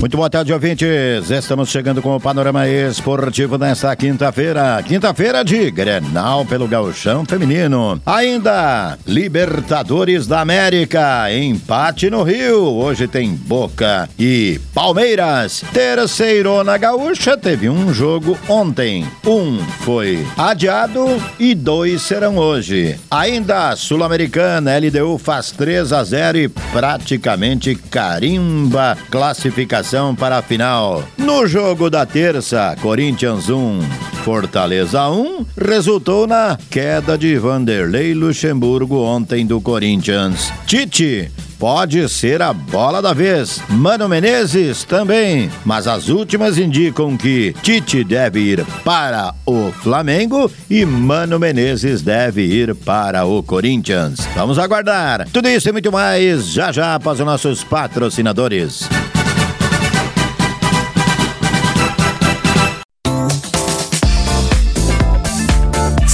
Muito boa tarde, ouvintes. Estamos chegando com o panorama esportivo nesta quinta-feira. Quinta-feira de Grenal pelo Gauchão Feminino. Ainda Libertadores da América. Empate no Rio. Hoje tem Boca e Palmeiras. Terceirona Gaúcha teve um jogo ontem. Um foi adiado e dois serão hoje. Ainda Sul-Americana, LDU faz 3 a 0 e praticamente carimba classificação para a final. No jogo da terça, Corinthians 1, Fortaleza 1, resultou na queda de Vanderlei Luxemburgo ontem do Corinthians. Tite pode ser a bola da vez. Mano Menezes também, mas as últimas indicam que Tite deve ir para o Flamengo e Mano Menezes deve ir para o Corinthians. Vamos aguardar. Tudo isso e muito mais já já após os nossos patrocinadores.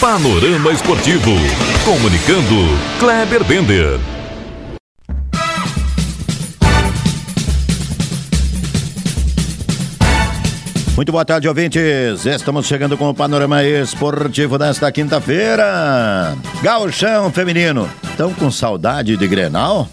Panorama Esportivo. Comunicando, Kleber Bender. Muito boa tarde, ouvintes. Estamos chegando com o panorama esportivo desta quinta-feira. Gauchão feminino. Estão com saudade de Grenal?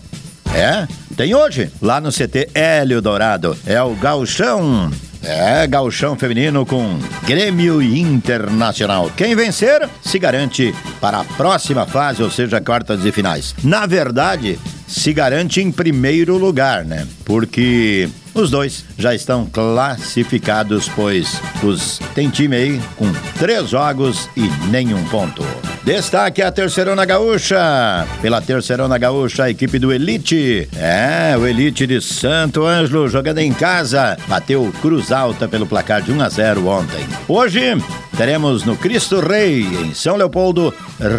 É? Tem hoje, lá no CT Hélio Dourado. É o Gauchão é, gauchão feminino com Grêmio Internacional. Quem vencer se garante para a próxima fase, ou seja, quartas e finais. Na verdade, se garante em primeiro lugar, né? Porque os dois já estão classificados, pois os tem time aí com três jogos e nenhum ponto. Destaque a Terceirona Gaúcha. Pela Terceirona Gaúcha, a equipe do Elite. É, o Elite de Santo Ângelo jogando em casa. Bateu Cruz Alta pelo placar de 1 a 0 ontem. Hoje teremos no Cristo Rei, em São Leopoldo,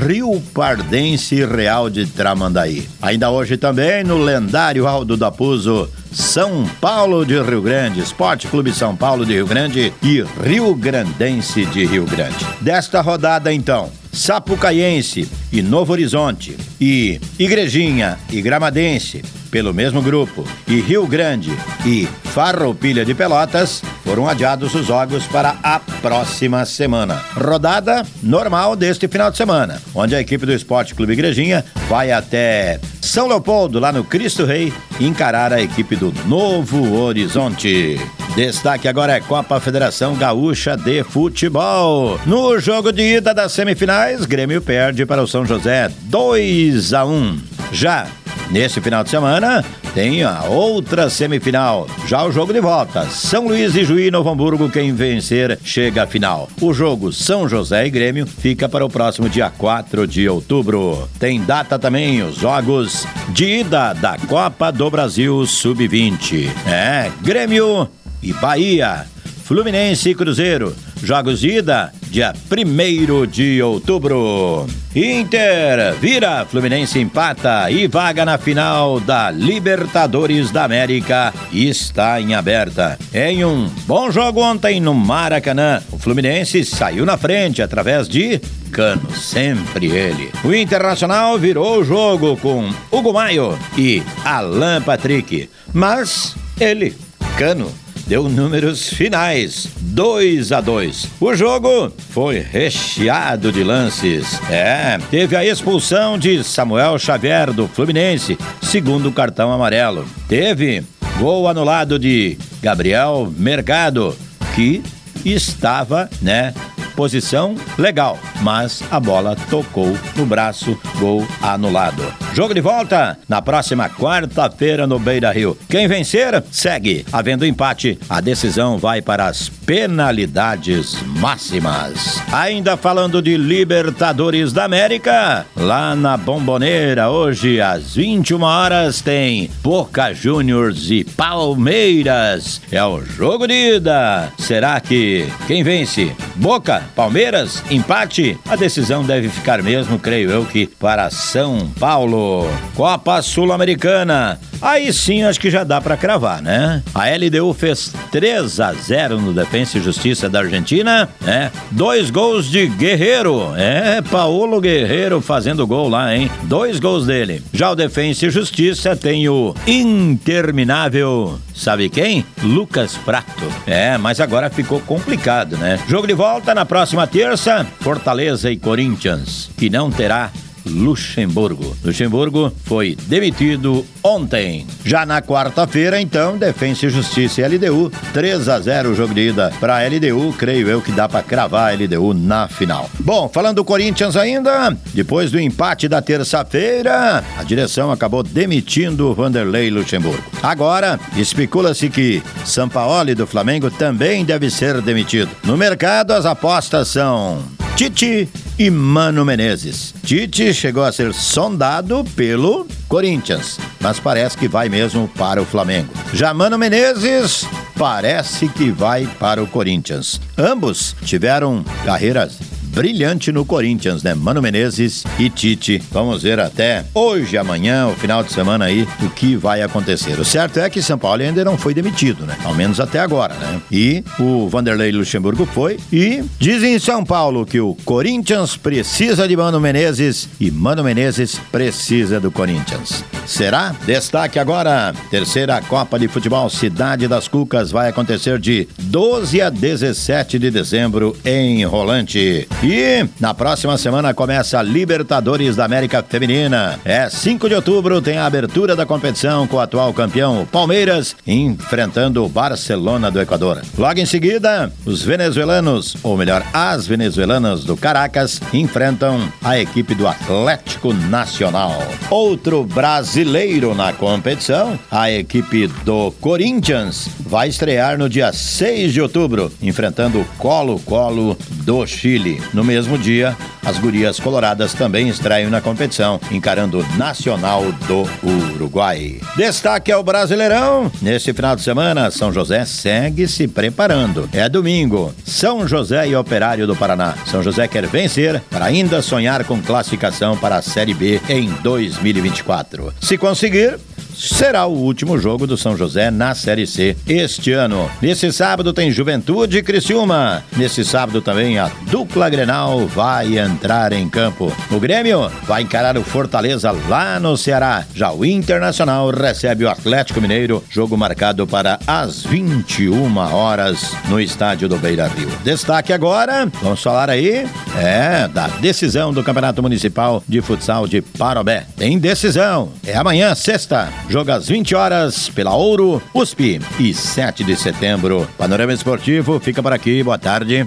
Rio Pardense Real de Tramandaí. Ainda hoje também no lendário Aldo da Puso, São Paulo de Rio Grande, Esporte Clube São Paulo de Rio Grande e Rio Grandense de Rio Grande. Desta rodada, então, Sapucaiense e Novo Horizonte, e Igrejinha e Gramadense, pelo mesmo grupo, e Rio Grande e Farroupilha de Pelotas, foram adiados os jogos para a próxima semana. Rodada normal deste final de semana, onde a equipe do Esporte Clube Igrejinha vai até São Leopoldo, lá no Cristo Rei, encarar a equipe do Novo Horizonte. Destaque agora é Copa Federação Gaúcha de Futebol. No jogo de ida das semifinais, Grêmio perde para o São José 2 a 1. Já Nesse final de semana tem a outra semifinal. Já o jogo de volta. São Luís e Juí Novo Hamburgo, quem vencer chega à final. O jogo São José e Grêmio fica para o próximo dia 4 de outubro. Tem data também os jogos de ida da Copa do Brasil Sub-20. É, Grêmio e Bahia. Fluminense e Cruzeiro. Jogos de ida, dia 1 de outubro. Inter vira, Fluminense empata e vaga na final da Libertadores da América está em aberta. Em um bom jogo ontem no Maracanã, o Fluminense saiu na frente através de Cano, sempre ele. O Internacional virou o jogo com Hugo Maio e Alan Patrick, mas ele, Cano, deu números finais, 2 a 2. O jogo foi recheado de lances. É, teve a expulsão de Samuel Xavier do Fluminense, segundo cartão amarelo. Teve gol anulado de Gabriel Mercado, que estava, né, posição legal, mas a bola tocou no braço, gol anulado. Jogo de volta na próxima quarta-feira no Beira Rio. Quem vencer, segue. Havendo empate, a decisão vai para as penalidades máximas. Ainda falando de Libertadores da América, lá na Bomboneira, hoje às 21 horas, tem Boca Juniors e Palmeiras. É o jogo de ida. Será que quem vence? Boca, Palmeiras, empate? A decisão deve ficar mesmo, creio eu, que para São Paulo. Copa Sul-Americana. Aí sim acho que já dá para cravar, né? A LDU fez 3 a 0 no Defensa e Justiça da Argentina, né? Dois gols de Guerreiro. É, Paulo Guerreiro fazendo gol lá, hein? Dois gols dele. Já o Defensa e Justiça tem o interminável Sabe quem? Lucas Prato. É, mas agora ficou complicado, né? Jogo de volta na próxima terça, Fortaleza e Corinthians, que não terá Luxemburgo. Luxemburgo foi demitido ontem. Já na quarta-feira, então, Defensa e Justiça e LDU, 3 a 0 o jogo de ida para LDU. Creio eu que dá para cravar a LDU na final. Bom, falando do Corinthians ainda, depois do empate da terça-feira, a direção acabou demitindo o Vanderlei Luxemburgo. Agora, especula-se que Sampaoli do Flamengo também deve ser demitido. No mercado, as apostas são Tite e Mano Menezes. Tite chegou a ser sondado pelo Corinthians, mas parece que vai mesmo para o Flamengo. Já Mano Menezes parece que vai para o Corinthians. Ambos tiveram carreiras brilhante no Corinthians, né? Mano Menezes e Tite. Vamos ver até hoje, amanhã, o final de semana aí, o que vai acontecer. O certo é que São Paulo ainda não foi demitido, né? Ao menos até agora, né? E o Vanderlei Luxemburgo foi. E dizem em São Paulo que o Corinthians precisa de Mano Menezes e Mano Menezes precisa do Corinthians. Será? Destaque agora. Terceira Copa de Futebol Cidade das Cucas vai acontecer de 12 a 17 de dezembro em Rolante. E na próxima semana começa a Libertadores da América Feminina. É 5 de outubro, tem a abertura da competição com o atual campeão, Palmeiras, enfrentando o Barcelona do Equador. Logo em seguida, os venezuelanos, ou melhor, as venezuelanas do Caracas, enfrentam a equipe do Atlético Nacional. Outro brasileiro na competição, a equipe do Corinthians, vai estrear no dia 6 de outubro, enfrentando o Colo-Colo do Chile. No mesmo dia, as gurias coloradas também estreiam na competição, encarando o Nacional do Uruguai. Destaque ao Brasileirão. Neste final de semana, São José segue se preparando. É domingo. São José e Operário do Paraná. São José quer vencer para ainda sonhar com classificação para a Série B em 2024. Se conseguir, será o último jogo do São José na Série C este ano. Nesse sábado tem Juventude e Criciúma. Nesse sábado também a dupla Grenal vai entrar em campo. O Grêmio vai encarar o Fortaleza lá no Ceará. Já o Internacional recebe o Atlético Mineiro, jogo marcado para as 21 horas no estádio do Beira Rio. Destaque agora, vamos falar aí, é, da decisão do Campeonato Municipal de Futsal de Parobé. Tem decisão, é amanhã, sexta, Jogo às 20 horas pela Ouro, USP e 7 de setembro. Panorama Esportivo fica por aqui. Boa tarde.